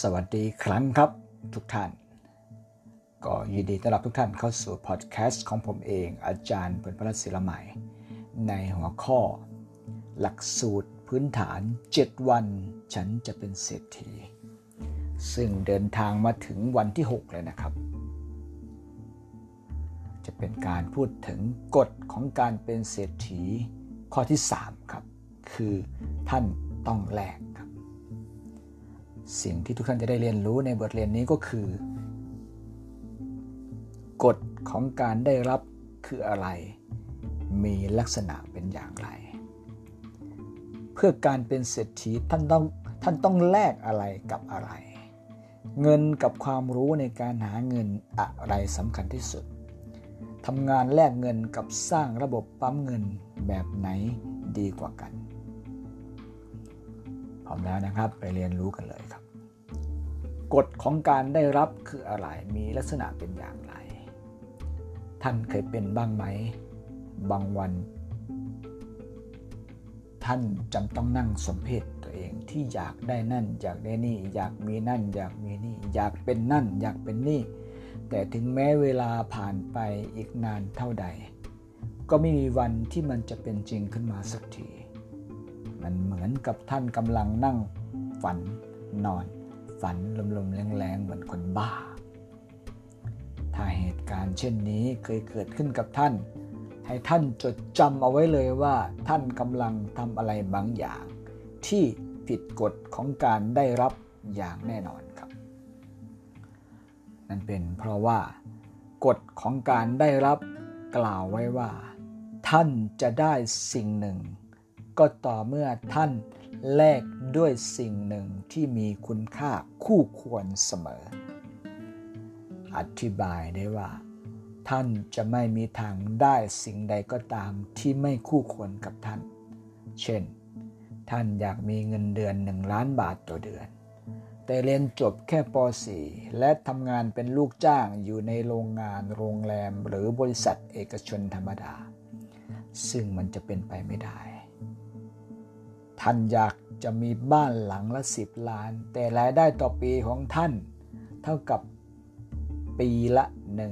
สวัสดีครั้งครับทุกท่าน ก็ยินดีต้อนรับทุกท่านเข้าสู่พอดแคสต์ของผมเองอาจารย์เปิดพระศิลใหม่ ในหัวข้อ หลักสูตรพื้นฐาน 7 วัน ฉันจะเป็นเศรษฐี ซึ่งเดินทางมาถึงวันที่ 6 เลยนะครับ จะเป็นการพูดถึงกฎของการเป็นเศรษฐีข้อที่ 3 ครับ คือท่านต้องแลก สิ่งที่ทุกท่านจะได้เรียนรู้ในบทเรียนนี้ก็คือ กฎของการได้รับคืออะไร มีลักษณะเป็นอย่างไร เพื่อการเป็นเศรษฐีท่านต้องท่านต้องแลกอะไรกับอะไร เงินกับความรู้ในการหาเงินอะไรสำคัญที่สุดทำงานแลกเงินกับสร้างระบบปั๊มเงินแบบไหนดีกว่ากัน พร้อมแล้วนะครับ ไปเรียนรู้กันเลยครับ กฎของการได้รับคืออะไร มีลักษณะเป็นอย่างไร ท่านเคยเป็นบ้างไหม บางวัน ท่านจำต้องนั่งสมเพศตัวเองที่อยากได้นั่น อยากได้นี่ อยากมีนั่น อยากมีนี่ อยากเป็นนั่น อยากเป็นนี่ แต่ถึงแม้เวลาผ่านไปอีกนานเท่าใด ก็ไม่มีวันที่มันจะเป็นจริงขึ้นมาสักที มันเหมือนกับท่านกำลังนั่งฝันนอน ฝันลมๆแรงๆเหมือนคนบ้า ถ้าเหตุการณ์เช่นนี้เคยเกิดขึ้นกับท่าน ให้ท่านจดจำเอาไว้เลยว่า ท่านกำลังทำอะไรบางอย่าง ที่ผิดกฎของการได้รับอย่างแน่นอนครับ นั่นเป็นเพราะว่า กฎของการได้รับกล่าวไว้ว่า ท่านจะได้สิ่งหนึ่ง ก็ต่อเมื่อท่านแลกด้วยสิ่งหนึ่งที่มีคุณค่าคู่ควรเสมอ อธิบายได้ว่า ท่านจะไม่มีทางได้สิ่งใดก็ตามที่ไม่คู่ควรกับท่าน เช่น ท่านอยากมีเงินเดือนหนึ่งล้านบาทต่อเดือน แต่เรียนจบแค่ป .4 และทำงานเป็นลูกจ้างอยู่ในโรงงานโรงแรมหรือบริษัทเอกชนธรรมดา ซึ่งมันจะเป็นไปไม่ได้ ท่านอยากจะมีบ้านหลังละสิบล้าน แต่รายได้ต่อปีของท่านเท่ากับปีละ 1 2 0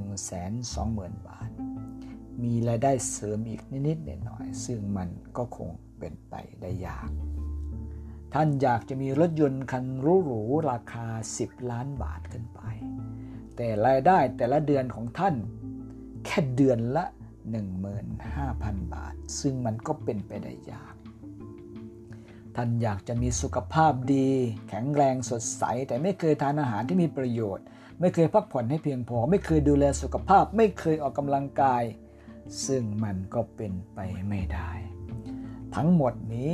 0 0 0 บาท มีรายได้เสริมอีกนิดๆหน่อยๆซึ่งมันก็คงเป็นไปได้ยาก ท่านอยากจะมีรถยนต์คันหรูๆราคา 10 ล้านบาทขึ้นไป แต่รายได้แต่ละเดือนของท่านแค่เดือนละ 15,000 บาท ซึ่งมันก็เป็นไปได้ยาก ท่านอยากจะมีสุขภาพดี แข็งแรงสดใส แต่ไม่เคยทานอาหารที่มีประโยชน์ ไม่เคยพักผ่อนให้เพียงพอ ไม่เคยดูแลสุขภาพ ไม่เคยออกกำลังกาย ซึ่งมันก็เป็นไปไม่ได้ ทั้งหมดนี้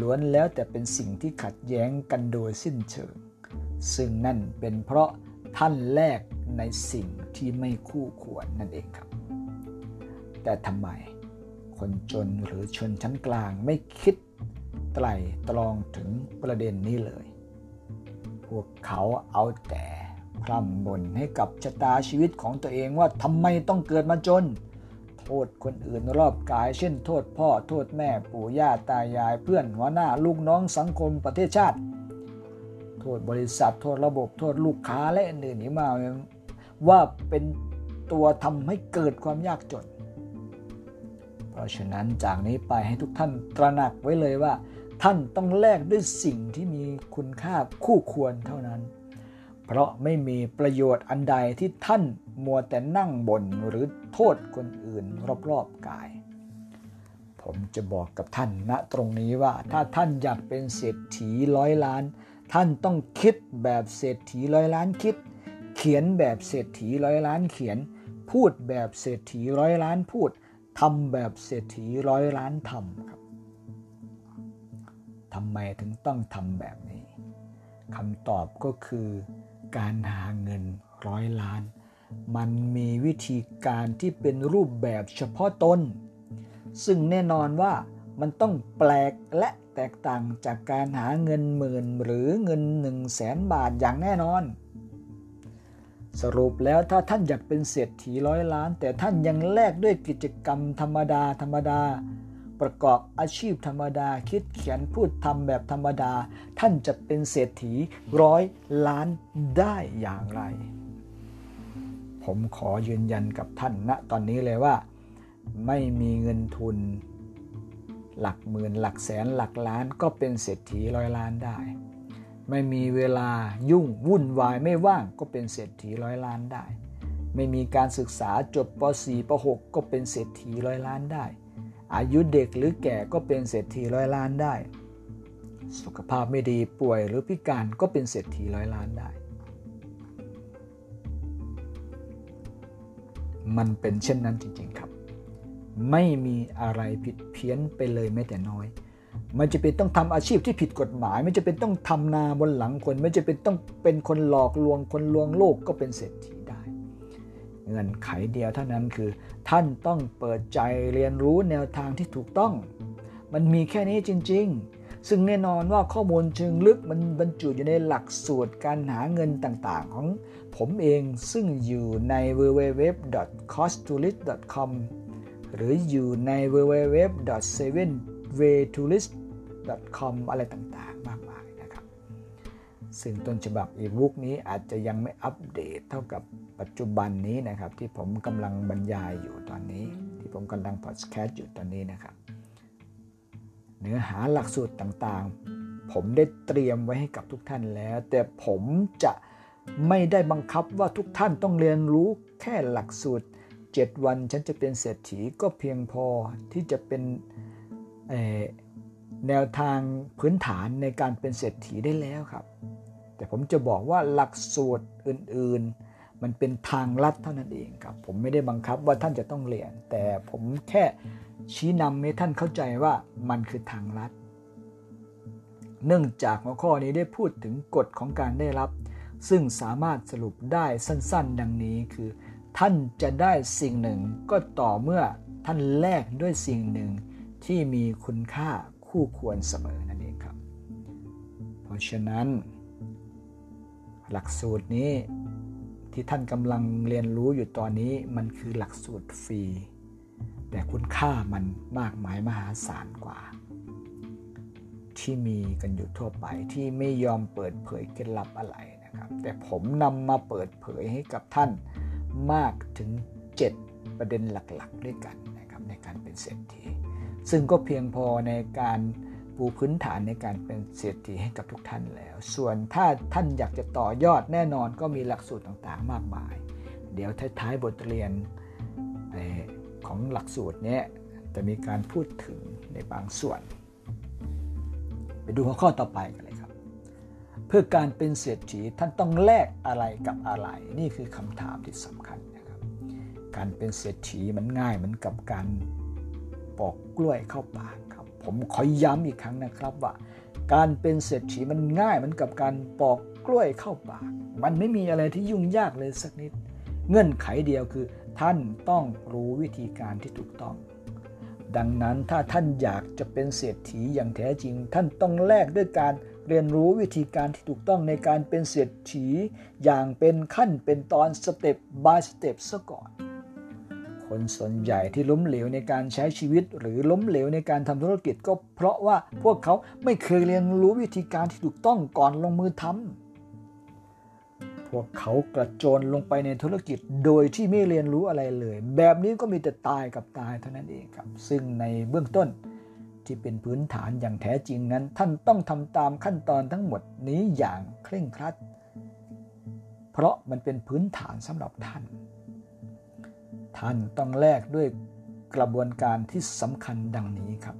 ล้วนแล้วแต่เป็นสิ่งที่ขัดแย้งกันโดยสิ้นเชิง ซึ่งนั่นเป็นเพราะท่านแลกในสิ่งที่ไม่คู่ควรนั่นเองครับ แต่ทำไม คนจนหรือชนชั้นกลางไม่คิด ไตรตรองถึงประเด็นนี้เลย พวกเขาเอาแต่พร่ำบ่นให้กับชะตาชีวิตของตัวเองว่าทำไมต้องเกิดมาจน โทษคนอื่นรอบกาย เช่น โทษพ่อโทษแม่ปู่ย่าตายายเพื่อนหัวหน้าลูกน้องสังคมประเทศชาติ โทษบริษัทโทษระบบโทษลูกค้าและอื่นๆนี้มาว่าเป็นตัวทำให้เกิดความยากจน เพราะฉะนั้นจากนี้ไปให้ทุกท่านตระหนักไว้เลยว่า ท่านต้องแลกด้วยสิ่งที่มีคุณค่าคู่ควรเท่านั้น เพราะไม่มีประโยชน์อันใดที่ท่านมัวแต่นั่งบ่นหรือโทษคนอื่นรอบๆกาย ผมจะบอกกับท่านณตรงนี้ว่าถ้าท่านอยากเป็นเศรษฐีร้อยล้าน ท่านต้องคิดแบบเศรษฐีร้อยล้านคิด เขียนแบบเศรษฐีร้อยล้านเขียน พูดแบบเศรษฐีร้อยล้านพูดทำแบบเศรษฐีร้อยล้านทำครับ ทำไมถึงต้องทำแบบนี้คำตอบก็คือการหาเงินร้อยล้าน มันมีวิธีการที่เป็นรูปแบบเฉพาะตน ซึ่งแน่นอนว่ามันต้องแปลกและแตกต่างจากการหาเงินหมื่นหรือเงินหนึ่งแสนบาทอย่างแน่นอน สรุปแล้วถ้าท่านอยากเป็นเศรษฐีร้อยล้าน แต่ท่านยังแลกด้วยกิจกรรมธรรมดาธรรมดา ประกอบอาชีพธรรมดา คิดเขียนพูดทำแบบธรรมดา ท่านจะเป็นเศรษฐีร้อยล้านได้อย่างไร ผมขอยืนยันกับท่านณตอนนี้เลยว่า ไม่มีเงินทุน หลักหมื่นหลักแสนหลักล้านก็เป็นเศรษฐีร้อยล้านได้ ไม่มีเวลายุ่งวุ่นวายไม่ว่างก็เป็นเศรษฐีร้อยล้านได้ ไม่มีการศึกษาจบป .4 ป .6 ก็เป็นเศรษฐีร้อยล้านได้ อายุเด็กหรือแก่ก็เป็นเศรษฐีร้อยล้านได้ สุขภาพไม่ดีป่วยหรือพิการก็เป็นเศรษฐีร้อยล้านได้ มันเป็นเช่นนั้นจริงๆครับ ไม่มีอะไรผิดเพี้ยนไปเลยแม้แต่น้อยมันจะเป็นต้องทำอาชีพที่ผิดกฎหมาย ไม่จะเป็นต้องทำนาบนหลังคน ไม่จะเป็นต้องเป็นคนหลอกลวงคนลวงโลกก็เป็นเศรษฐี เงื่อนไขเดียวเท่านั้นคือ ท่านต้องเปิดใจเรียนรู้แนวทางที่ถูกต้อง มันมีแค่นี้จริง ๆ ซึ่งแน่นอนว่าข้อมูลเชิงลึกมันบรรจุอยู่ในหลักสูตรการหาเงินต่างๆ ของผมเองซึ่งอยู่ใน www.costtourist.com หรืออยู่ใน www.7waytourist.com อะไรต่างๆ ซึ่งต้นฉบับอีบุ๊กนี้อาจจะยังไม่อัปเดตเท่ากับปัจจุบันนี้นะครับ ที่ผมกำลังบรรยายอยู่ตอนนี้ ที่ผมกำลังพอดแคสต์อยู่ตอนนี้นะครับ เนื้อหาหลักสูตรต่างๆ ผมได้เตรียมไว้ให้กับทุกท่านแล้ว แต่ผมจะไม่ได้บังคับว่าทุกท่านต้องเรียนรู้แค่หลักสูตร 7 วันฉันจะเป็นเศรษฐีก็เพียงพอที่จะเป็นแนวทางพื้นฐานในการเป็นเศรษฐีได้แล้วครับ แต่ผมจะบอกว่าหลักสูตรอื่นๆ มันเป็นทางลัดเท่านั้นเองครับ ผมไม่ได้บังคับว่าท่านจะต้องเรียน แต่ผมแค่ชี้นำให้ท่านเข้าใจว่ามันคือทางลัด เนื่องจากหัวข้อนี้ได้พูดถึงกฎของการได้รับ ซึ่งสามารถสรุปได้สั้นๆ ดังนี้คือ ท่านจะได้สิ่งหนึ่งก็ต่อเมื่อท่านแลกด้วยสิ่งหนึ่งที่มีคุณค่าคู่ควรเสมอนั่นเองครับ เพราะฉะนั้น หลักสูตรนี้ที่ท่านกำลังเรียนรู้อยู่ตอนนี้มันคือหลักสูตรฟรี แต่คุณค่ามันมากมายมหาศาลกว่า ที่มีกันอยู่ทั่วไปที่ไม่ยอมเปิดเผยเคล็ดลับอะไรนะครับ แต่ผมนำมาเปิดเผยให้กับท่านมากถึง 7 ประเด็นหลักๆ ด้วยกันนะครับในการเป็นเศรษฐีซึ่งก็เพียงพอในการ ปูพื้นฐานในการเป็นเศรษฐีให้กับทุกท่านแล้ว ส่วนถ้าท่านอยากจะต่อยอดแน่นอนก็มีหลักสูตรต่างๆ มากมาย เดี๋ยวท้ายๆบทเรียนของหลักสูตรนี้จะมีการพูดถึงในบางส่วน ไปดูหัวข้อต่อไปกันเลยครับ เพื่อการเป็นเศรษฐีท่านต้องแลกอะไรกับอะไร นี่คือคำถามที่สำคัญนะครับ การเป็นเศรษฐีมันง่ายเหมือนกับการปอกกล้วยเข้าปาก ผมขอย้ำอีกครั้งนะครับว่า การเป็นเศรษฐีมันง่ายเหมือนกับการปอกกล้วยเข้าปาก มันไม่มีอะไรที่ยุ่งยากเลยสักนิด เงื่อนไขเดียวคือ ท่านต้องรู้วิธีการที่ถูกต้อง ดังนั้นถ้าท่านอยากจะเป็นเศรษฐีอย่างแท้จริง ท่านต้องแลกด้วยการเรียนรู้วิธีการที่ถูกต้องในการเป็นเศรษฐีอย่างเป็นขั้นเป็นตอน step by step ซะก่อน คนส่วนใหญ่ที่ล้มเหลวในการใช้ชีวิต หรือล้มเหลวในการทำธุรกิจก็เพราะว่าพวกเขาไม่เคยเรียนรู้วิธีการที่ถูกต้องก่อนลงมือทำพวกเขากระโจนลงไปในธุรกิจโดยที่ไม่เรียนรู้อะไรเลย แบบนี้ก็มีแต่ตายกับตายเท่านั้นเองครับ ซึ่งในเบื้องต้นที่เป็นพื้นฐานอย่างแท้จริงนั้น ท่านต้องทำตามขั้นตอนทั้งหมดนี้อย่างเคร่งครัด เพราะมันเป็นพื้นฐานสำหรับท่าน ท่านต้องแลกด้วยกระบวนการที่สำคัญดังนี้ครับ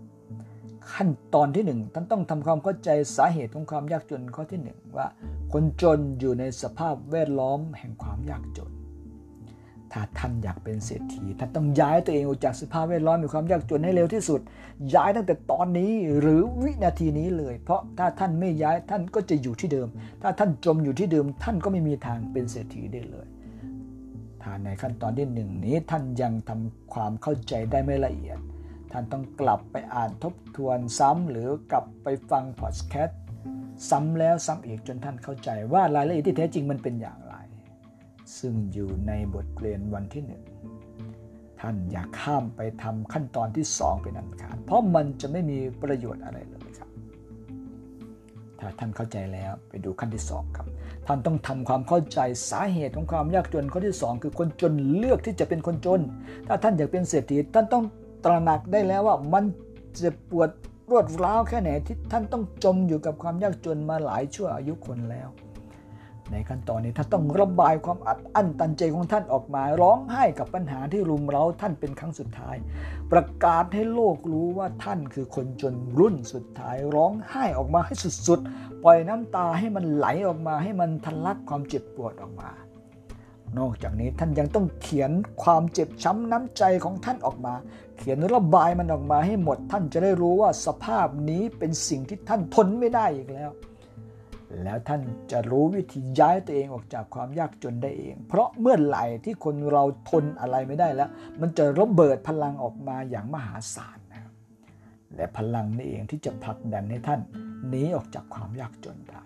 ขั้นตอนที่หนึ่งท่านต้องทำความเข้าใจสาเหตุของความยากจนข้อที่หนึ่งว่า คนจนอยู่ในสภาพแวดล้อมแห่งความยากจน ถ้าท่านอยากเป็นเศรษฐีท่านต้องย้ายตัวเองออกจากสภาพแวดล้อมมีความยากจนให้เร็วที่สุด ย้ายตั้งแต่ตอนนี้หรือวินาทีนี้เลย เพราะถ้าท่านไม่ย้ายท่านก็จะอยู่ที่เดิม ถ้าท่านจมอยู่ที่เดิม ท่านก็ไม่มีทางเป็นเศรษฐีได้เลย ถ้าในขั้นตอนที่หนึ่งนี้ท่านยังทำความเข้าใจได้ไม่ละเอียด ท่านต้องกลับไปอ่านทบทวนซ้ำหรือกลับไปฟังพอดแคสต์ซ้ำแล้วซ้ำอีกจนท่านเข้าใจว่ารายละเอียดที่แท้จริงมันเป็นอย่างไร ซึ่งอยู่ในบทเรียนวันที่หนึ่งท่านอย่าข้ามไปทำขั้นตอนที่สองเป็นอันขาดเพราะมันจะไม่มีประโยชน์อะไรเลยครับ ถ้าท่านเข้าใจแล้วไปดูขั้นที่สองครับ ท่านต้องทำความเข้าใจสาเหตุของความยากจนข้อที่สองคือคนจนเลือกที่จะเป็นคนจน ถ้าท่านอยากเป็นเศรษฐีท่านต้องตระหนักได้แล้วว่ามันจะปวดรวดร้าวแค่ไหนที่ท่านต้องจมอยู่กับความยากจนมาหลายชั่วอายุคนแล้ว ในขั้นตอนนี้ท่านต้องระบายความอัดอั้นตันใจของท่านออกมา ร้องไห้กับปัญหาที่รุมเร้าท่านเป็นครั้งสุดท้าย ประกาศให้โลกรู้ว่าท่านคือคนจนรุ่นสุดท้าย ร้องไห้ออกมาให้สุดๆ ปล่อยน้ำตาให้มันไหลออกมาให้มันทะลักความเจ็บปวดออกมา นอกจากนี้ท่านยังต้องเขียนความเจ็บช้ำน้ำใจของท่านออกมา เขียนระบายมันออกมาให้หมด ท่านจะได้รู้ว่าสภาพนี้เป็นสิ่งที่ท่านทนไม่ได้อีกแล้ว แล้วท่านจะรู้วิธีย้ายตัวเองออกจากความยากจนได้เอง เพราะเมื่อไหร่ที่คนเราทนอะไรไม่ได้แล้ว มันจะระเบิดพลังออกมาอย่างมหาศาลนะครับและพลังนี้เองที่จะผลักดันให้ท่านหนีออกจากความยากจนได้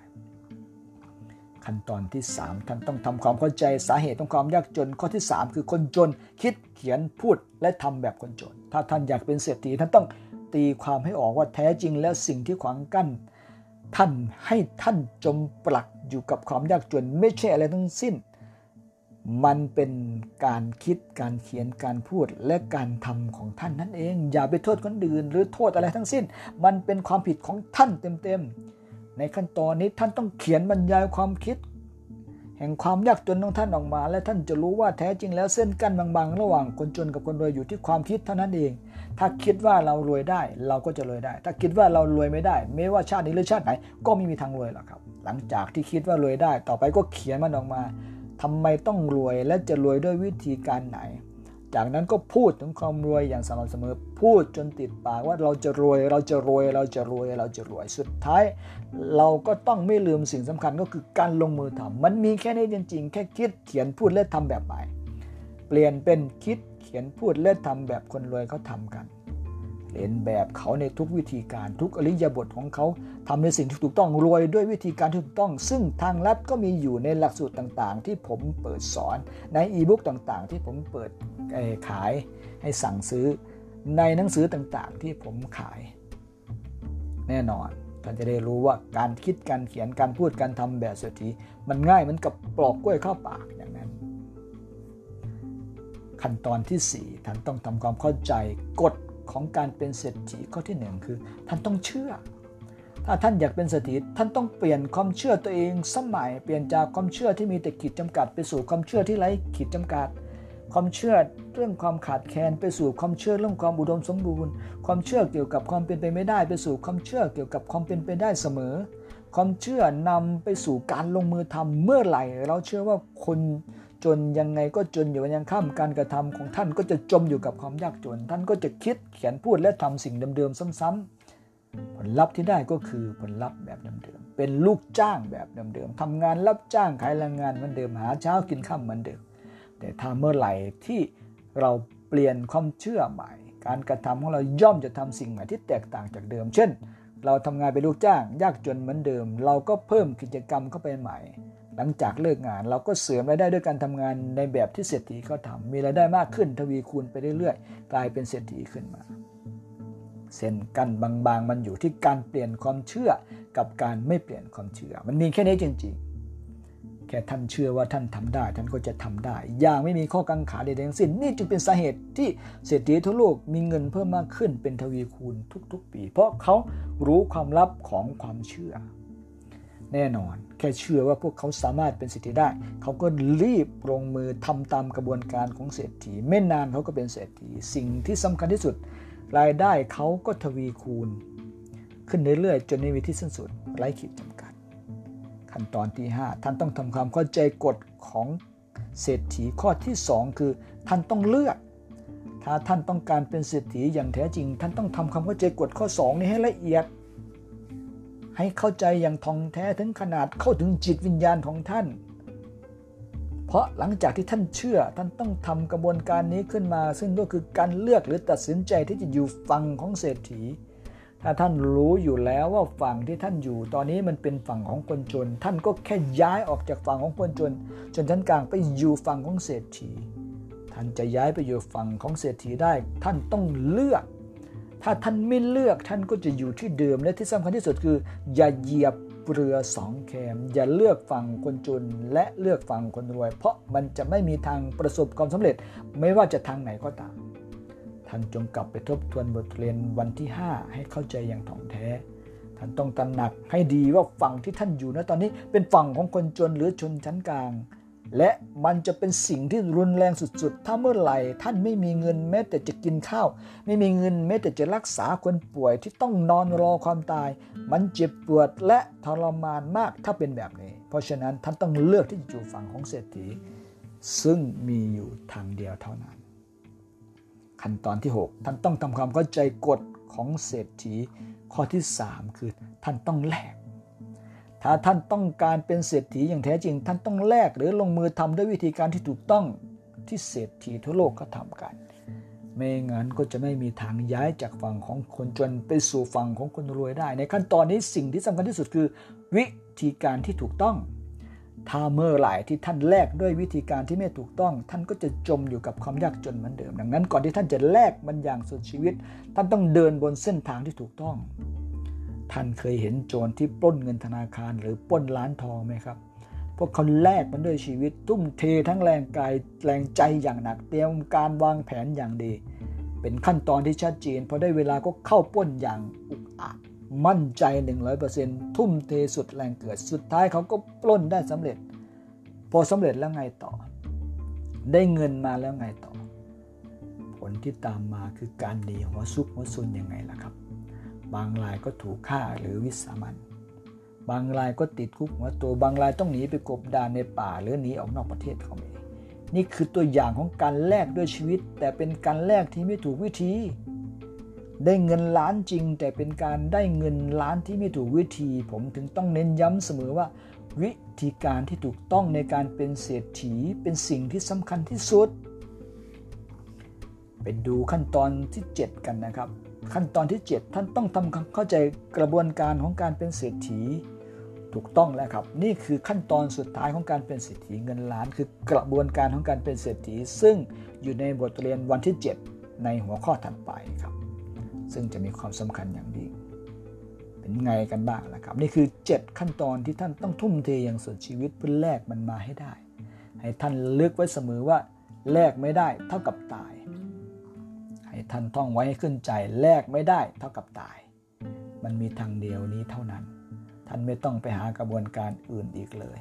ขั้นตอนที่ 3 ท่านต้องทำความเข้าใจสาเหตุของความยากจน ข้อที่ 3 คือคนจนคิดเขียนพูดและทำแบบคนจน ถ้าท่านอยากเป็นเศรษฐีท่านต้องตีความให้ออกว่าแท้จริงแล้วสิ่งที่ขวางกั้น ท่านให้ท่านจมปลักอยู่กับความยากจนไม่ใช่อะไรทั้งสิ้น มันเป็นการคิดการเขียนการพูดและการทำของท่านนั่นเอง อย่าไปโทษคนอื่น หรือโทษอะไรทั้งสิ้น มันเป็นความผิดของท่านเต็มๆ ในขั้นตอนนี้ท่านต้องเขียนบรรยายความคิด แห่งความยากจนของท่านออกมา และท่านจะรู้ว่าแท้จริงแล้วเส้นกั้นบางๆ ระหว่างคนจนกับคนรวยอยู่ที่ความคิดเท่านั้นเอง ถ้าคิดว่าเรารวยได้เราก็จะรวยได้ ถ้าคิดว่าเรารวยไม่ได้ ไม่ว่าชาตินี้หรือชาติไหนก็ไม่มีทางรวยหรอกครับ หลังจากที่คิดว่ารวยได้ ต่อไปก็เขียนมันออกมาทำไมต้องรวยและจะรวยด้วยวิธีการไหน จากนั้นก็พูดถึงความรวยอย่างสม่ำเสมอ พูดจนติดปากว่าเราจะรวยเราจะรวยเราจะรวยเราจะรวยสุดท้าย เราก็ต้องไม่ลืมสิ่งสำคัญก็คือการลงมือทำมันมีแค่นี้จริง ๆ แค่คิดเขียนพูดและทำแบบใหม่เปลี่ยนเป็นคิด ขียนพูดและทำแบบคนรวยเขาทำกัน เรียนแบบเขาในทุกวิธีการทุกอริยบทของเขาทำในสิ่งที่ถูกต้องรวยด้วยวิธีการที่ถูกต้อง ซึ่งทางลัดก็มีอยู่ในหลักสูตรต่างๆ ที่ผมเปิดสอนในอีบุ๊กต่างๆ ที่ผมเปิดขายให้สั่งซื้อในหนังสือต่างๆ ที่ผมขาย แน่นอนท่านจะได้รู้ว่าการคิดการเขียนการพูดการทำแบบเศรษฐีมันง่ายเหมือนกับปลอกกล้วยเข้าปาก ขั้นตอนที่ 4 ท่านต้องทำความเข้าใจกฎของการเป็นเศรษฐีข้อที่หนึ่งคือ ท่านต้องเชื่อ ถ้าท่านอยากเป็นเศรษฐีท่านต้องเปลี่ยนความเชื่อตัวเองสมัย เปลี่ยนจากความเชื่อที่มีแต่ขีดจำกัด ไปสู่ความเชื่อที่ไร้ขีดจำกัด ความเชื่อเรื่องความขาดแคลนไปสู่ความเชื่อเรื่องความอุดมสมบูรณ์ ความเชื่อเกี่ยวกับความเป็นไปไม่ได้ ไปสู่ความเชื่อเกี่ยวกับความเป็นไปได้เสมอ ความเชื่อนำไปสู่การลงมือทำเมื่อไหร่ เราเชื่อว่าคน จนยังไงก็จนอยู่ยังข้ามการกระทำของท่านก็จะจมอยู่กับความยากจน ท่านก็จะคิดเขียนพูดและทำสิ่งเดิมๆซ้ำๆผลลัพธ์ที่ได้ก็คือผลลัพธ์แบบเดิมๆเป็นลูกจ้างแบบเดิมๆทำงานรับจ้างขายแรงงานเหมือนเดิมหาเช้ากินข้าเหมือนเดิม แต่ถ้าเมื่อไหร่ที่เราเปลี่ยนความเชื่อใหม่ การกระทำของเราย่อมจะทำสิ่งใหม่ที่แตกต่างจากเดิม เช่น เราทำงานเป็นลูกจ้าง ยากจนเหมือนเดิม เราก็เพิ่มกิจกรรมเข้าไปใหม่ หลังจากเลิกงานเราก็เสริมรายได้ด้วยการทำงานในแบบที่เศรษฐีเขาทำมีรายได้มากขึ้นทวีคูณไปเรื่อยๆ กลายเป็นเศรษฐีขึ้นมา เส้นกันบางๆ มันอยู่ที่การเปลี่ยนความเชื่อกับการไม่เปลี่ยนความเชื่อ มันมีแค่นี้จริงๆ แค่ท่านเชื่อว่าท่านทำได้ ท่านก็จะทำได้ อย่างไม่มีข้อกังขาใดๆทั้งสิ้น นี่จึงเป็นสาเหตุที่เศรษฐีทั่วโลกมีเงินเพิ่มมากขึ้นเป็นทวีคูณทุกๆ ปี เพราะเขารู้ความลับของความเชื่อ แน่นอน แค่เชื่อว่าพวกเขาสามารถเป็นเศรษฐีได้ เขาก็รีบลงมือทำตามกระบวนการของเศรษฐี ไม่นานเขาก็เป็นเศรษฐี สิ่งที่สำคัญที่สุด รายได้เขาก็ทวีคูณ ขึ้นเรื่อยๆจนไม่มีที่สิ้นสุดไร้ขีดจำกัด ขั้นตอนที่ 5 ท่านต้องทำความเข้าใจกฎของเศรษฐีข้อที่ 2 คือ ท่านต้องเลือก ถ้าท่านต้องการเป็นเศรษฐีอย่างแท้จริง ท่านต้องทำความเข้าใจกฎข้อ2นี้ให้ละเอียด ให้เข้าใจอย่างท่องแท้ถึงขนาดเข้าถึงจิตวิญญาณของท่าน เพราะหลังจากที่ท่านเชื่อท่านต้องทำกระบวนการนี้ขึ้นมา ซึ่งก็คือการเลือกหรือตัดสินใจที่จะอยู่ฝั่งของเศรษฐี ถ้าท่านรู้อยู่แล้วว่าฝั่งที่ท่านอยู่ ตอนนี้มันเป็นฝั่งของคนจน ท่านก็แค่ย้ายออกจากฝั่งของคนจน จนท่านกลางไปอยู่ฝั่งของเศรษฐีถ้าานจะย้ายไปอยู่ฝั่งของเศรษฐีได้ ท่านต้องเลือก ถ้าท่านไม่เลือกท่านก็จะอยู่ที่เดิมและที่สำคัญที่สุดคือ อย่าเหยียบเรือสองแคม อย่าเลือกฝั่งคนจนและเลือกฝั่งคนรวย เพราะมันจะไม่มีทางประสบความสำเร็จ ไม่ว่าจะทางไหนก็ตาม ท่านจงกลับไปทบทวนบทเรียนวันที่ 5 ให้เข้าใจอย่างถ่องแท้ ท่านต้องตระหนักให้ดีว่าฝั่งที่ท่านอยู่นะตอนนี้เป็นฝั่งของคนจนหรือชนชั้นกลาง และมันจะเป็นสิ่งที่รุนแรงสุดๆ ถ้าเมื่อไหร่ท่านไม่มีเงินแม้แต่จะกินข้าว ไม่มีเงินแม้แต่จะรักษาคนป่วยที่ต้องนอนรอความตาย มันเจ็บปวดและทรมานมากถ้าเป็นแบบนี้ เพราะฉะนั้นท่านต้องเลือกที่จะอยู่ฝั่งของเศรษฐี ซึ่งมีอยู่ทางเดียวเท่านั้น ขั้นตอนที่ 6 ท่านต้องทำความเข้าใจกฎของเศรษฐี ข้อที่ 3 คือท่านต้องแลก ถ้าท่านต้องการเป็นเศรษฐีอย่างแท้จริง ท่านต้องแลกหรือลงมือทำด้วยวิธีการที่ถูกต้องที่เศรษฐีทั่วโลกก็ทำกัน ไม่งั้นก็จะไม่มีทางย้ายจากฝั่งของคนจนไปสู่ฝั่งของคนรวยได้ ในขั้นตอนนี้สิ่งที่สำคัญที่สุดคือ วิธีการที่ถูกต้อง ถ้าเมื่อไหร่ที่ท่านแลกด้วยวิธีการที่ไม่ถูกต้อง ท่านก็จะจมอยู่กับความยากจนเหมือนเดิม ดังนั้นก่อนที่ท่านจะแลกมันอย่างสุดชีวิต ท่านต้องเดินบนเส้นทางที่ถูกต้อง ท่านเคยเห็นโจรที่ปล้นเงินธนาคารหรือปล้นร้านทองไหมครับ พวกเขาแลกมันด้วยชีวิตทุ่มเททั้งแรงกายแรงใจอย่างหนักเตรียมการวางแผนอย่างดี เป็นขั้นตอนที่ชัดเจนพอได้เวลาก็เข้าปล้นอย่างอุกอาจมั่นใจ 100%ทุ่มเทสุดแรงเกิด สุดท้ายเขาก็ปล้นได้สำเร็จ พอสำเร็จแล้วไงต่อ ได้เงินมาแล้วไงต่อ ผลที่ตามมาคือการหนีหัวซุกหัวซุนยังไงล่ะครับ บางรายก็ถูกฆ่าหรือวิสามัน บางรายก็ติดคุกหัวตัวบางรายต้องหนีไปกบดานในป่าหรือหนีออกนอกประเทศเขาเองนี่คือตัวอย่างของการแลกด้วยชีวิต แต่เป็นการแลกที่ไม่ถูกวิธี ได้เงินล้านจริง แต่เป็นการได้เงินล้านที่ไม่ถูกวิธี ผมถึงต้องเน้นย้ำเสมอว่า วิธีการที่ถูกต้องในการเป็นเศรษฐีเป็นสิ่งที่สำคัญที่สุด ไปดูขั้นตอนที่ 7 กันนะครับ ขั้นตอนที่ 7 ท่านต้องทำความเข้าใจกระบวนการของการเป็นเศรษฐี ถูกต้องแล้วครับ นี่คือขั้นตอนสุดท้ายของการเป็นเศรษฐีเงินล้าน คือกระบวนการของการเป็นเศรษฐี ซึ่งอยู่ในบทเรียนวันที่ 7 ในหัวข้อถัดไปครับ ซึ่งจะมีความสำคัญอย่างยิ่งเป็นไงกันบ้างล่ะครับ นี่คือ 7 ขั้นตอนที่ท่านต้องทุ่มเทอย่างสุดชีวิตเพื่อแลกมันมาให้ได้ ให้ท่านเลือกไว้เสมอว่าแลกไม่ได้เท่ากับตาย ท่านท่องไว้ให้ขึ้นใจแลกไม่ได้เท่ากับตาย มันมีทางเดียวนี้เท่านั้น ท่านไม่ต้องไปหากระบวนการอื่นอีกเลย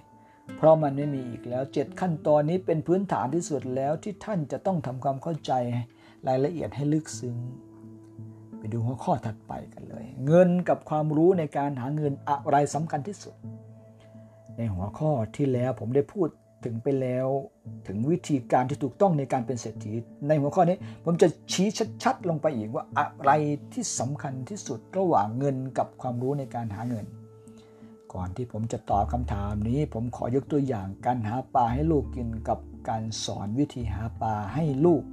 เพราะมันไม่มีอีกแล้วเจ็ดขั้นตอนนี้เป็นพื้นฐานที่สุดแล้วที่ท่านจะต้องทำความเข้าใจรายละเอียดให้ลึกซึ้ง ไปดูหัวข้อถัดไปกันเลย เงินกับความรู้ในการหาเงินอะไรสำคัญที่สุด ในหัวข้อที่แล้วผมได้พูด ถึงไปแล้วถึงวิธีการที่ถูกต้องในการเป็นเศรษฐี ในหัวข้อนี้ผมจะชี้ชัดๆ ลงไปอีกว่าอะไรที่สำคัญที่สุดระหว่างเงินกับความรู้ในการหาเงิน ก่อนที่ผมจะตอบคำถามนี้ ผมขอยกตัวอย่างการหาปลาให้ลูกกินกับการสอนวิธีหาปลาให้ลูก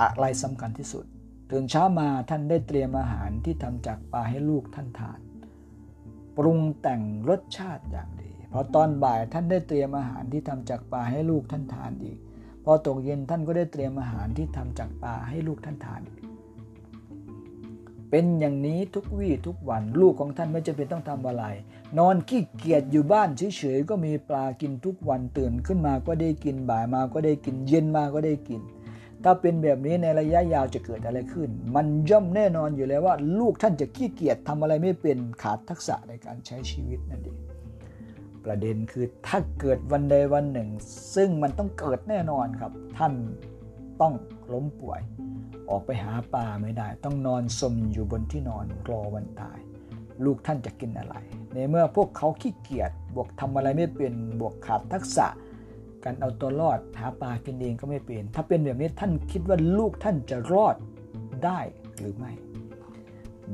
อะไรสำคัญที่สุดตื่นเช้ามาท่านได้เตรียมอาหารที่ทำจากปลาให้ลูกท่านทาน ปรุงแต่งรสชาติอย่างดี พอตอนบ่ายท่านได้เตรียมอาหารที่ทำจากปลาให้ลูกท่านทานอีก พอตกเย็นท่านก็ได้เตรียมอาหารที่ทำจากปลาให้ลูกท่านทานอีกเป็นอย่างนี้ทุกวี่ทุกวันลูกของท่านไม่จำเป็นต้องทำอะไร นอนขี้เกียจอยู่บ้านเฉยๆก็มีปลากินทุกวันตื่นขึ้นมาก็ได้กินบ่ายมาก็ได้กินเย็นมาก็ได้กิน ถ้าเป็นแบบนี้ในระยะยาวจะเกิดอะไรขึ้น มันย่อมแน่นอนอยู่แล้วว่า ลูกท่านจะขี้เกียจทำอะไรไม่เป็นขาดทักษะในการใช้ชีวิตนั่นเอง ประเด็นคือถ้าเกิดวันใดวันหนึ่ง ซึ่งมันต้องเกิดแน่นอนครับ ท่านต้องล้มป่วย ออกไปหาปลาไม่ได้ ต้องนอนสมอยู่บนที่นอนรอวันตาย ลูกท่านจะกินอะไร ในเมื่อพวกเขาขี้เกียจบวกทำอะไรไม่เป็นบวกขาดทักษะ การเอาตัวรอดหาปลากินเองก็ไม่เป็นถ้าเป็นแบบนี้ท่านคิดว่าลูกท่านจะรอดได้หรือไม่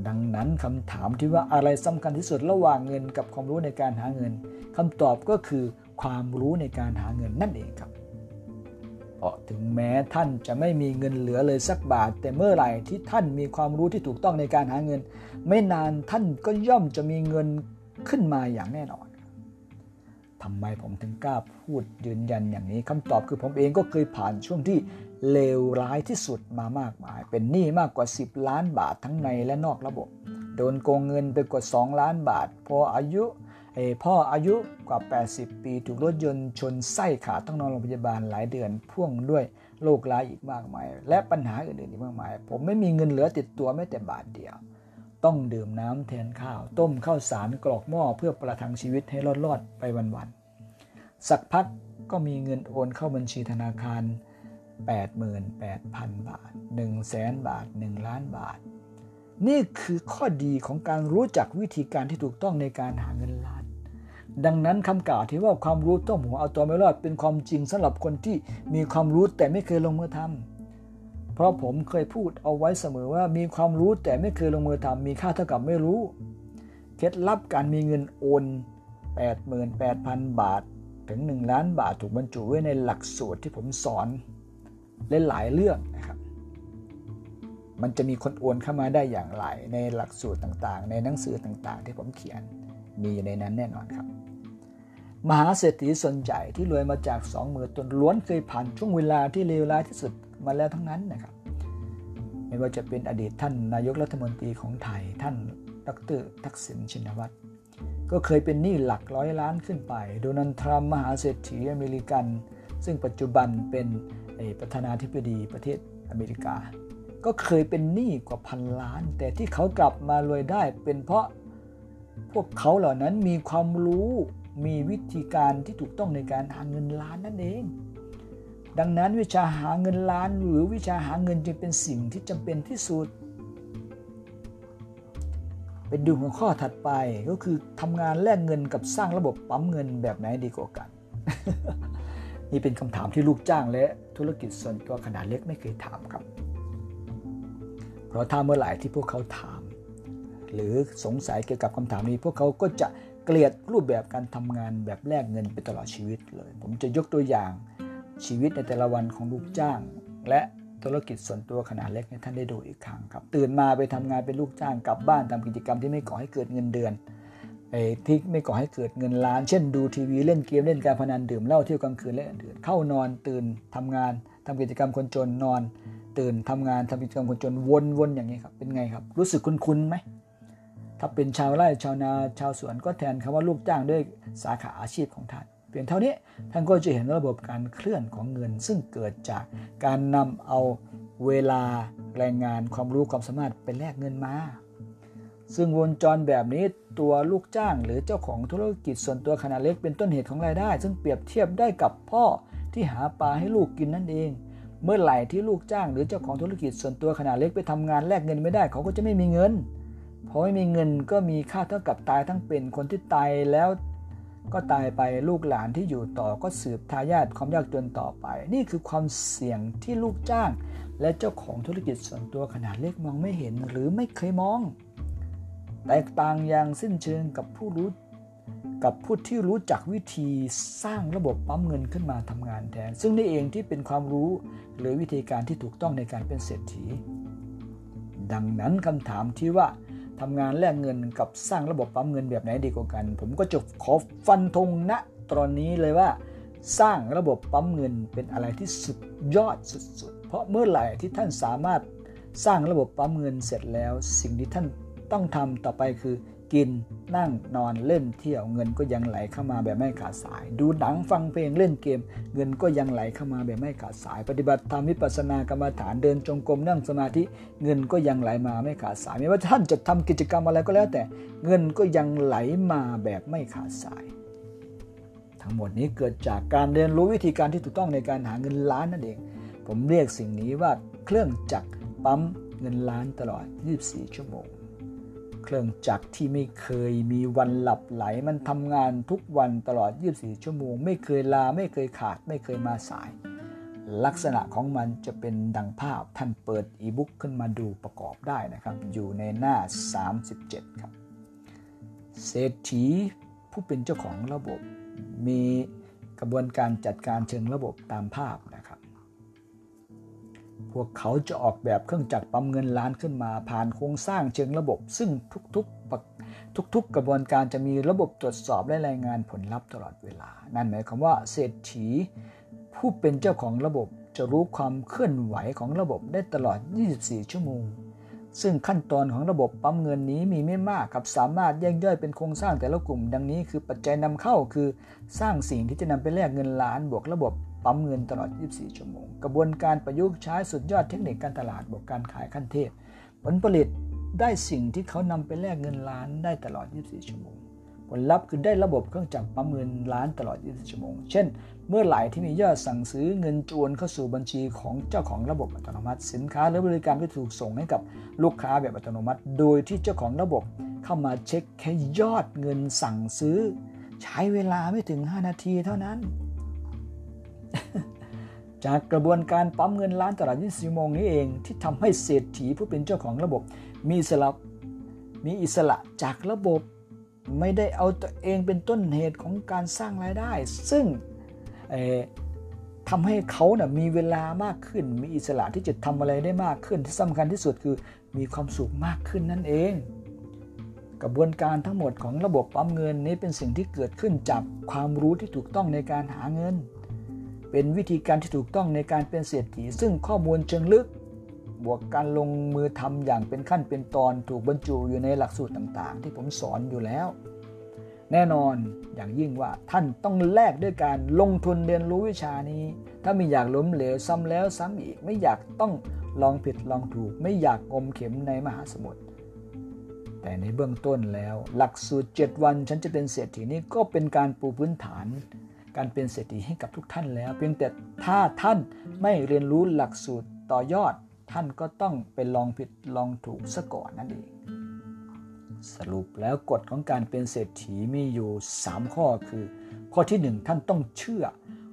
ดังนั้นคำถามที่ว่าอะไรสำคัญที่สุดระหว่างเงินกับความรู้ในการหาเงิน คำตอบก็คือความรู้ในการหาเงินนั่นเองครับ เพราะถึงแม้ท่านจะไม่มีเงินเหลือเลยสักบาท แต่เมื่อไหร่ที่ท่านมีความรู้ที่ถูกต้องในการหาเงิน ไม่นานท่านก็ย่อมจะมีเงินขึ้นมาอย่างแน่นอนททำไมผมถึงกล้าพูดยืนยันอย่างนี้คำตอบคือผมเองก็เคยผ่านช่วงที่เลวร้ายที่สุดมามากมาย เป็นหนี้มากกว่า 10 ล้านบาททั้งในและนอกระบบ โดนโกงเงินไปกว่า 2 ล้านบาท พออายุ พ่ออายุกว่า 80 ปี ถูกรถยนต์ชนไส้ขาต้องนอนโรงพยาบาลหลายเดือน พ่วงด้วยโรคร้ายอีกมากมาย และปัญหาอื่นๆอีกมากมาย ผมไม่มีเงินเหลือติดตัวแม้แต่บาทเดียว ต้องดื่มน้ำแทนข้าว ต้มข้าวสารกรอกหม้อเพื่อประทังชีวิตให้รอดๆไปวันๆสักพักก็มีเงินโอนเข้าบัญชีธนาคาร 88,000 บาท 1 0 0 0 0แบาท 1 ล้านบาท นี่คือข้อดีของการรู้จักวิธีการที่ถูกต้องในการหาเงินล้าน ดังนั้นคำกล่าวที่ว่าความรู้ต้มหัวเอาตัวไม่รอด เป็นความจริงสำหรับคนที่มีความรู้แต่ไม่เคยลงมือทำเพราะผมเคยพูดเอาไว้เสมอว่ามีความรู้แต่ไม่เคยลงมือทำมีค่าเท่ากับไม่รู้ เคล็ดลับการมีเงินโอน 88,000 บาท ถึง 1 ล้านบาทถูกบรรจุไว้ในหลักสูตรที่ผมสอนหลายเรื่องนะครับ มันจะมีคนโอนเข้ามาได้อย่างไรในหลักสูตรต่างๆ ในหนังสือต่างๆ ที่ผมเขียน มีอยู่ในนั้นแน่นอนครับ มหาเศรษฐีส่วนใหญ่ที่รวยมาจากสองมือตนล้วนเคยผ่านช่วงเวลาที่เลวร้ายที่สุดมาแล้วทั้งนั้นนะครับ ไม่ว่าจะเป็นอดีตท่านนายกรัฐมนตรีของไทยท่านดรทักษิณชินวัตรก็เคยเป็นหนี้หลักร้อยล้านขึ้นไป โดนัลด์ทรัมป์มหาเศรษฐีอเมริกัน ซึ่งปัจจุบันเป็นประธานาธิบดีประเทศอเมริกา ก็เคยเป็นหนี้กว่าพันล้าน แต่ที่เขากลับมารวยได้เป็นเพราะ พวกเขาเหล่านั้นมีความรู้มีวิธีการที่ถูกต้องในการหาเงินล้านนั่นเอง ดังนั้นวิชาหาเงินล้านหรือวิชาหาเงินจึงเป็นสิ่งที่จำเป็นที่สุด เป็นดูหัวข้อถัดไปก็คือทำงานแลกเงินกับสร้างระบบปั๊มเงินแบบไหนดีกว่ากัน นี่เป็นคำถามที่ลูกจ้างและธุรกิจส่วนตัวขนาดเล็กไม่เคยถามครับ เพราะถ้าเมื่อไหร่ที่พวกเขาถาม หรือสงสัยเกี่ยวกับคำถามนี้ พวกเขาก็จะเกลียดรูปแบบการทำงานแบบแลกเงินไปตลอดชีวิตเลย ผมจะยกตัวอย่างชีวิตในแต่ละวันของลูกจ้าง และธุรกิจส่วนตัวขนาดเล็กให้ท่านได้ดูอีกครั้งครับ ตื่นมาไปทำงานเป็นลูกจ้างกลับบ้านทำกิจกรรมที่ไม่ก่อให้เกิดเงินเดือนที่ไม่ก่อให้เกิดเงินล้าน เช่นดูทีวีเล่นเกมเล่นการพนันดื่มเหล้าเที่ยวกลางคืนและอื่นเข้านอนตื่นทำงานทำกิจกรรมคนจนนอน ตื่นทำงานทำกิจกรรมคนจนวนๆอย่างนี้ครับเป็นไงครับ รู้สึกคุ้นๆไหม ถ้าเป็นชาวไร่ชาวนาชาวสวนก็แทนคำว่าลูกจ้างด้วยสาขาอาชีพของท่าน เพียงเท่านี้ท่านก็จะเห็นระบบการเคลื่อนของเงิน ซึ่งเกิดจากการนำเอาเวลาแรงงานความรู้ความสามารถไปแลกเงินมา ซึ่งวงจรแบบนี้ตัวลูกจ้างหรือเจ้าของธุรกิจส่วนตัวขนาดเล็กเป็นต้นเหตุของรายได้ ซึ่งเปรียบเทียบได้กับพ่อที่หาปลาให้ลูกกินนั่นเอง เมื่อไหร่ที่ลูกจ้าง หรือเจ้าของธุรกิจส่วนตัวขนาดเล็กไปทำงานแลกเงินไม่ได้เขาก็จะไม่มีเงิน พอไม่มีเงินก็มีค่าเท่ากับตายทั้งเป็นคนที่ตายแล้วก็ตายไปลูกหลานที่อยู่ต่อก็สืบทายาทความยากจนต่อไป นี่คือความเสี่ยงที่ลูกจ้าง และเจ้าของธุรกิจส่วนตัวขนาดเล็กมองไม่เห็นหรือไม่เคยมอง แตกต่างอย่างสิ้นเชิงกับผู้รู้กับผู้ที่รู้จักวิธีสร้างระบบปั๊มเงินขึ้นมาทำงานแทน ซึ่งนี่เองที่เป็นความรู้หรือวิธีการที่ถูกต้องในการเป็นเศรษฐี ดังนั้นคำถามที่ว่า ทำงานแลกเงินกับสร้างระบบปั๊มเงินแบบไหนดีกว่ากัน ผมก็จะขอฟันธงณตอนนี้เลยว่า สร้างระบบปั๊มเงินเป็นอะไรที่สุดยอดสุดๆ เพราะเมื่อไหร่ที่ท่านสามารถสร้างระบบปั๊มเงินเสร็จแล้ว สิ่งที่ท่านต้องทำต่อไปคือ กินนั่งนอนเล่นเที่ยวเงินก็ยังไหลเข้ามาแบบไม่ขาดสาย ดูหนังฟังเพลงเล่นเกม เงินก็ยังไหลเข้ามาแบบไม่ขาดสาย ปฏิบัติธรรมวิปัสสนากรรมฐานเดินจงกรมนั่งสมาธิเงินก็ยังไหลมาไม่ขาดสายไม่ว่าท่านจะทำกิจกรรมอะไรก็แล้ว แต่เงินก็ยังไหลมาแบบไม่ขาดสาย ทั้งหมดนี้เกิดจากการเรียนรู้วิธีการที่ถูกต้องในการหาเงินล้านนั่นเอง ผมเรียกสิ่งนี้ว่าเครื่องจักรปั๊มเงินล้านตลอด 24 ชั่วโมง เครื่องจักรที่ไม่เคยมีวันหลับไหล มันทำงานทุกวันตลอด 24 ชั่วโมง ไม่เคยลาไม่เคยขาด ไม่เคยมาสาย ลักษณะของมันจะเป็นดังภาพท่านเปิดอีบุ๊กขึ้นมาดูประกอบได้นะครับ อยู่ในหน้า 37 ครับ เศรษฐีผู้เป็นเจ้าของระบบ มีกระบวนการจัดการเชิงระบบตามภาพนะครับ พวกเขาจะออกแบบเครื่องจักรปั๊มเงินล้านขึ้นมา ผ่านโครงสร้างเชิงระบบ ซึ่งทุกๆทุกๆกระบวนการจะมีระบบตรวจสอบและรายงานผลลัพธ์ตลอดเวลา นั่นหมายความว่าเศรษฐี ผู้เป็นเจ้าของระบบจะรู้ความเคลื่อนไหวของระบบได้ตลอด 24 ชั่วโมง ซึ่งขั้นตอนของระบบปั๊มเงินนี้มีไม่มากครับสามารถแยกย่อยเป็นโครงสร้างแต่ละกลุ่ม ดังนี้คือปัจจัยนำเข้าคือสร้างสิ่งที่จะนำไปแลกเงินล้านบวกระบบ ปั๊มเงินตลอด 24 ชั่วโมง กระบวนการประยุกต์ใช้สุดยอดเทคนิคการตลาดบวกการขายขั้นเทพ ผลผลิตได้สิ่งที่เขานำไปแลกเงินล้านได้ตลอด 24 ชั่วโมง ผลลัพธ์คือได้ระบบเครื่องจักรปั๊มเงินล้านตลอด 24 ชั่วโมง เช่น เมื่อไหร่ที่มียอดสั่งซื้อเงินจวนเข้าสู่บัญชีของเจ้าของระบบอัตโนมัติ สินค้าหรือบริการก็ถูกส่งให้กับลูกค้าแบบอัตโนมัติ โดยที่เจ้าของระบบเข้ามาเช็คแค่ยอดเงินสั่งซื้อ ใช้เวลาไม่ถึง 5 นาทีเท่านั้น จากกระบวนการปั๊มเงินล้านตลอด 24 ชั่วโมงนี้เอง ที่ทำให้เศรษฐีผู้เป็นเจ้าของระบบ มีอิสระมีอิสระจากระบบไม่ได้เอาตัวเองเป็นต้นเหตุของการสร้างรายได้ ซึ่งทำให้เขานะ่ะมีเวลามากขึ้น มีอิสระที่จะทำอะไรได้มากขึ้น ที่สำคัญที่สุดคือมีความสุขมากขึ้นนั่นเอง กระบวนการทั้งหมดของระบบปั๊มเงินนี้เป็นสิ่งที่เกิดขึ้นจากความรู้ที่ถูกต้องในการหาเงิน เป็นวิธีการที่ถูกต้องในการเป็นเศรษฐี ซึ่งข้อมูลเชิงลึก บวกการลงมือทำอย่างเป็นขั้นเป็นตอนถูกบรรจุอยู่ในหลักสูตรต่างๆ ที่ผมสอนอยู่แล้ว แน่นอนอย่างยิ่งว่าท่านต้องแลกด้วยการลงทุนเรียนรู้วิชานี้ ถ้าไม่อยากล้มเหลวซ้ำแล้วซ้ำอีกไม่อยากต้องลองผิดลองถูก ไม่อยากอมเข็มในมหาสมุทรแต่ในเบื้องต้นแล้ว หลักสูตร 7 วันฉันจะเป็นเศรษฐีนี้ก็เป็นการปูพื้นฐาน การเป็นเศรษฐีให้กับทุกท่านแล้ว เพียงแต่ถ้าท่านไม่เรียนรู้หลักสูตรต่อยอด ท่านก็ต้องไปลองผิดลองถูกซะก่อนนั่นเอง สรุปแล้วกฎของการเป็นเศรษฐีมีอยู่ 3 ข้อคือ ข้อที่ 1 ท่านต้องเชื่อ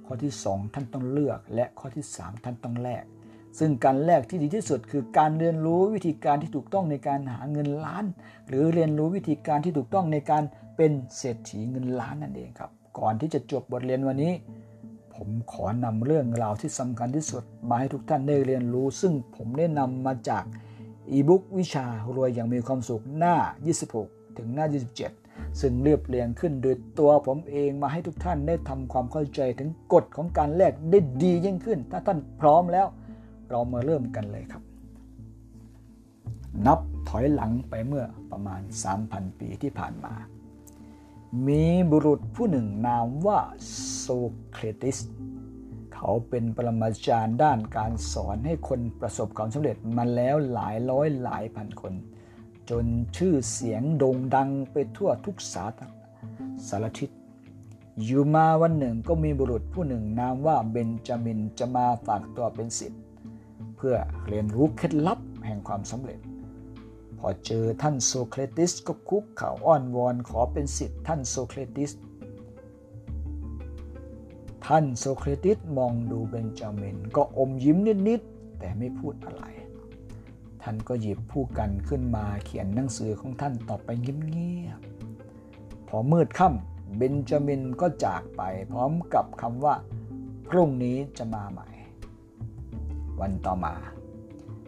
ข้อที่ 2 ท่านต้องเลือก และข้อที่ 3 ท่านต้องแลกซึ่งการแลกที่ดีที่สุดคือการเรียนรู้วิธีการที่ถูกต้องในการหาเงินล้าน หรือเรียนรู้วิธีการที่ถูกต้องในการเป็นเศรษฐีเงินล้านนั่นเองครับ ก่อนที่จะจบบทเรียนวันนี้ ผมขอนำเรื่องราวที่สำคัญที่สุดมาให้ทุกท่านได้เรียนรู้ ซึ่งผมได้นำมาจากอีบุ๊กวิชารวยอย่างมีความสุขหน้า 26 ถึงหน้า 27 ซึ่งเรียบเรียงขึ้นโดยตัวผมเองมาให้ทุกท่านได้ทำความเข้าใจถึงกฎของการแลกได้ดียิ่งขึ้น ถ้าท่านพร้อมแล้ว เรามาเริ่มกันเลยครับ นับถอยหลังไปเมื่อประมาณ 3,000 ปีที่ผ่านมา มีบุรุษผู้หนึ่งนามว่าโซเครติส เขาเป็นปรมาจารย์ด้านการสอนให้คนประสบความสำเร็จมาแล้วหลายร้อยหลายพันคน จนชื่อเสียงโด่งดังไปทั่วทุกสาสารทิศอยู่มาวันหนึ่งก็มีบุรุษผู้หนึ่งนามว่าเบนจามินจะมาฝากตัวเป็นศิษย์เพื่อเรียนรู้เคล็ดลับแห่งความสำเร็จ พอเจอท่านโซเครติสก็คุกเข่าอ้อนวอนขอเป็นสิทธิ์ท่านโซเครติส ท่านโซเครติสมองดูเบนจามินก็อมยิ้มนิดๆ แต่ไม่พูดอะไร ท่านก็หยิบผู้กันขึ้นมาเขียนหนังสือของท่านต่อไปเงียบๆ พอมืดค่ำเบนจามินก็จากไปพร้อมกับคำว่า พรุ่งนี้จะมาใหม่ วันต่อมา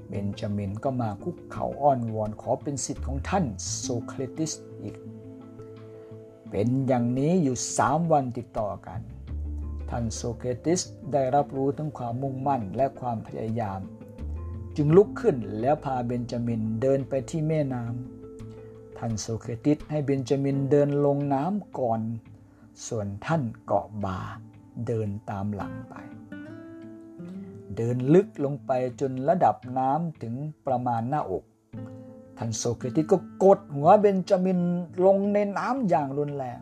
เบนจามินก็มาคุกเข่าอ้อนวอนขอเป็นสิทธิ์ของท่านโซเครติสอีก เป็นอย่างนี้อยู่สามวันติดต่อกัน ท่านโซเครติสได้รับรู้ถึงความมุ่งมั่นและความพยายาม จึงลุกขึ้นแล้วพาเบนจามินเดินไปที่แม่น้ำท่านโซเครติสให้เบนจามินเดินลงน้ำก่อน ส่วนท่านเกาะบาเดินตามหลังไป เดินลึกลงไปจนระดับน้ำถึงประมาณหน้าอก ท่านโซเครติสก็กดหัวเบนจามินลงในน้ำอย่างรุนแรง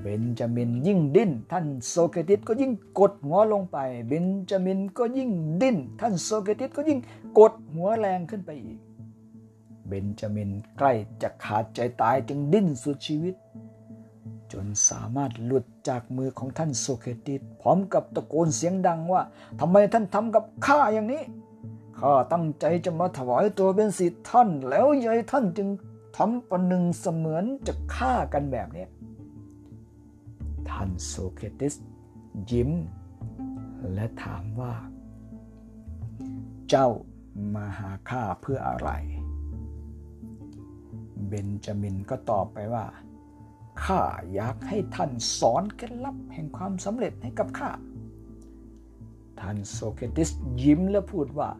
เบนจามินยิ่งดิ้น ท่านโซเครติสก็ยิ่งกดหัวลงไป เบนจามินก็ยิ่งดิ้น ท่านโซเครติสก็ยิ่งกดหัวแรงขึ้นไปอีก เบนจามินใกล้จะขาดใจตายจึงดิ้นสุดชีวิต จนสามารถหลุดจากมือของท่านโซเคติสพร้อมกับตะโกนเสียงดังว่าทำไมท่านทำกับข้าอย่างนี้ข้าตั้งใจจะมาถวายตัวเป็นศิษย์ท่าน แล้วยายท่านจึงทำประหนึ่งเสมือนจะฆ่ากันแบบนี้ท่านโซเคติสยิ้ม และถามว่า เจ้ามาหาข้าเพื่ออะไร เบนจามินก็ตอบไปว่า ข้าอยากให้ท่านสอนเคล็ดลับแห่งความสำเร็จให้กับข้า ท่านโซเคติสยิ้มและพูดว่า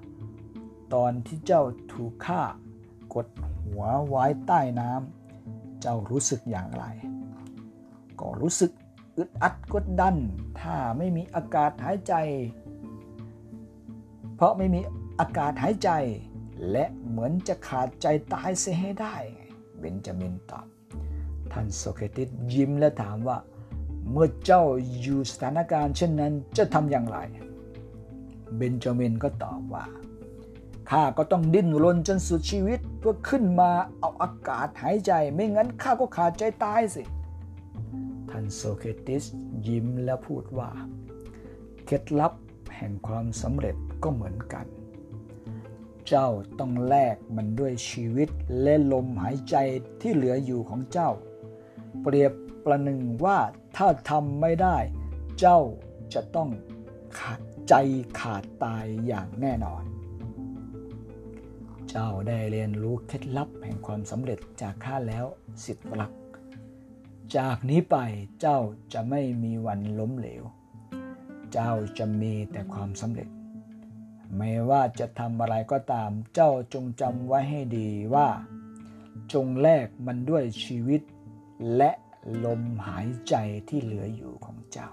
ตอนที่เจ้าถูกฆ่ากดหัวไว้ใต้น้ำเจ้ารู้สึกอย่างไร ก็รู้สึกอึดอัดกดดัน ถ้าไม่มีอากาศหายใจ เพราะไม่มีอากาศหายใจ และเหมือนจะขาดใจตายเสียให้ได้ เบนจามินตอบ ท่านโซเคติสยิ้มและถามว่า เมื่อเจ้าอยู่สถานการณ์เช่นนั้นจะทำอย่างไร เบนจามินก็ตอบว่าข้าก็ต้องดิ้นรนจนสุดชีวิตเพื่อขึ้นมาเอาอากาศหายใจ ไม่งั้นข้าก็ขาดใจตายสิ ท่านโซเคติสยิ้มและพูดว่า เคล็ดลับแห่งความสำเร็จก็เหมือนกัน เจ้าต้องแลกมันด้วยชีวิตและลมหายใจที่เหลืออยู่ของเจ้า เปรียบประหนึ่งว่าถ้าทำไม่ได้ เจ้าจะต้องขาดใจขาดตายอย่างแน่นอน เจ้าได้เรียนรู้เคล็ดลับแห่งความสำเร็จจากข้าแล้วสิทธิ์รัก จากนี้ไปเจ้าจะไม่มีวันล้มเหลว เจ้าจะมีแต่ความสำเร็จ ไม่ว่าจะทำอะไรก็ตาม เจ้าจงจำไว้ให้ดีว่า จงแลกมันด้วยชีวิต และลมหายใจที่เหลืออยู่ของเจ้า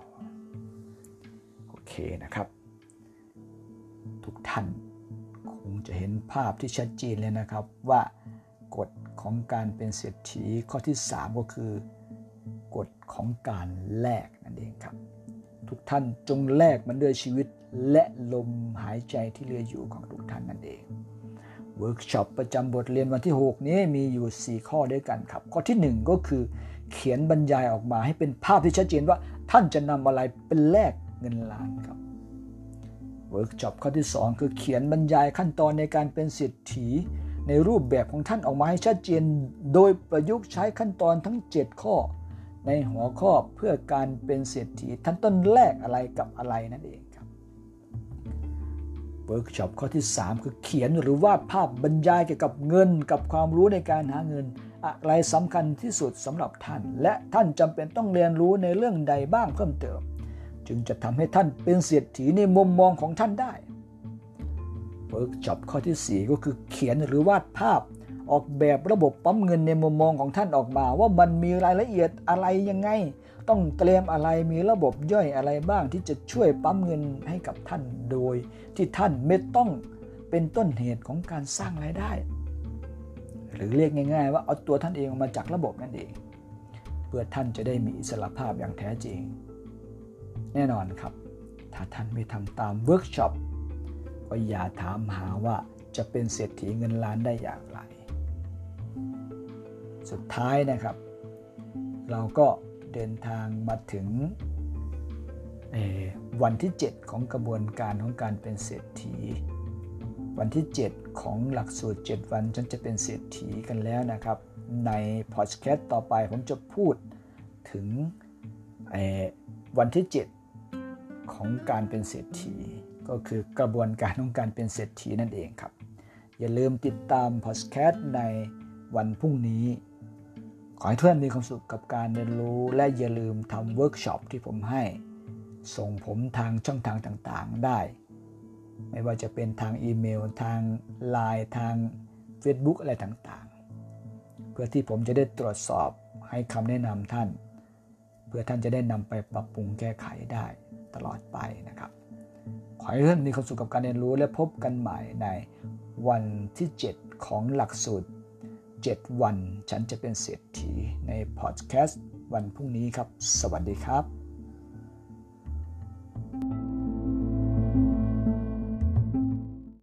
โอเคนะครับ ทุกท่านคงจะเห็นภาพที่ชัดเจนเลยนะครับว่ากฎของการเป็นเศรษฐีข้อที่ 3 ก็คือกฎของการแลกนั่นเองครับ ทุกท่านจงแลกมันด้วยชีวิตและลมหายใจที่เหลืออยู่ของทุกท่านนั่นเอง เวิร์กช็อปประจำบทเรียนวันที่ 6 นี้มีอยู่ 4 ข้อด้วยกันครับ ข้อที่ 1 ก็คือเขียนบรรยายออกมาให้เป็นภาพที่ชัดเจนว่าท่านจะนำอะไรเป็นแลกเงินล้านครับเวิร์กช็อปข้อที่ 2 คือเขียนบรรยายขั้นตอนในการเป็นเศรษฐีในรูปแบบของท่านออกมาให้ชัดเจน โดยประยุกต์ใช้ขั้นตอนทั้ง 7 ข้อ ในหัวข้อเพื่อการเป็นเศรษฐีท่านต้องแลกอะไรกับอะไรนั่นเอง เวิร์กช็อปข้อที่ 3 คือเขียนหรือวาดภาพบรรยายเกี่ยวกับเงินกับความรู้ในการหาเงิน อะไรสำคัญที่สุดสำหรับท่าน และท่านจำเป็นต้องเรียนรู้ในเรื่องใดบ้างเพิ่มเติม จึงจะทำให้ท่านเป็นเศรษฐีในมุมมองของท่านได้เวิร์กช็อปข้อที่ 4 ก็คือเขียนหรือวาดภาพ ออกแบบระบบปั๊มเงินในมุมมองของท่านออกมา ว่ามันมีรายละเอียดอะไรยังไง ต้องเตรียมอะไรมีระบบย่อยอะไรบ้างที่จะช่วยปั๊มเงินให้กับท่านโดย ที่ท่านไม่ต้องเป็นต้นเหตุของการสร้างรายได้ หรือเรียกง่าย ๆ ว่าเอาตัวท่านเองออกมาจากระบบนั่นเอง เพื่อท่านจะได้มีอิสระภาพอย่างแท้จริง แน่นอนครับ ถ้าท่านไม่ทำตามเวิร์กช็อปก็อย่าถามหาว่าจะเป็นเศรษฐีเงินล้านได้อย่างไร สุดท้ายนะครับ เราก็ เดินทางมาถึงวันที่ 7 ของกระบวนการของการเป็นเศรษฐี วันที่ 7 ของหลักสูตร 7 วันฉันจะเป็นเศรษฐีกันแล้วนะครับ ในพอดแคสต์ต่อไปผมจะพูดถึงวันที่ 7 ของการเป็นเศรษฐี ก็คือกระบวนการของการเป็นเศรษฐีนั่นเองครับ อย่าลืมติดตามพอดแคสต์ในวันพรุ่งนี้ ขอให้ทุกท่านมีความสุขกับการเรียนรู้และอย่าลืมทำเวิร์กช็อปที่ผมให้ ส่งผมทางช่องทางต่างๆได้ ไม่ว่าจะเป็นทางอีเมล ทาง LINE ทาง Facebook อะไรต่างๆ เพื่อที่ผมจะได้ตรวจสอบให้คำแนะนำท่าน เพื่อท่านจะได้นำไปปรับปรุงแก้ไขได้ตลอดไปนะครับ ขอให้ท่านมีความสุขกับการเรียนรู้และพบกันใหม่ในวันที่ 7 ของหลักสูตร 7 วัน ฉันจะเป็นเศรษฐีในพอดแคสต์วันพรุ่งนี้ครับ สวัสดีครับ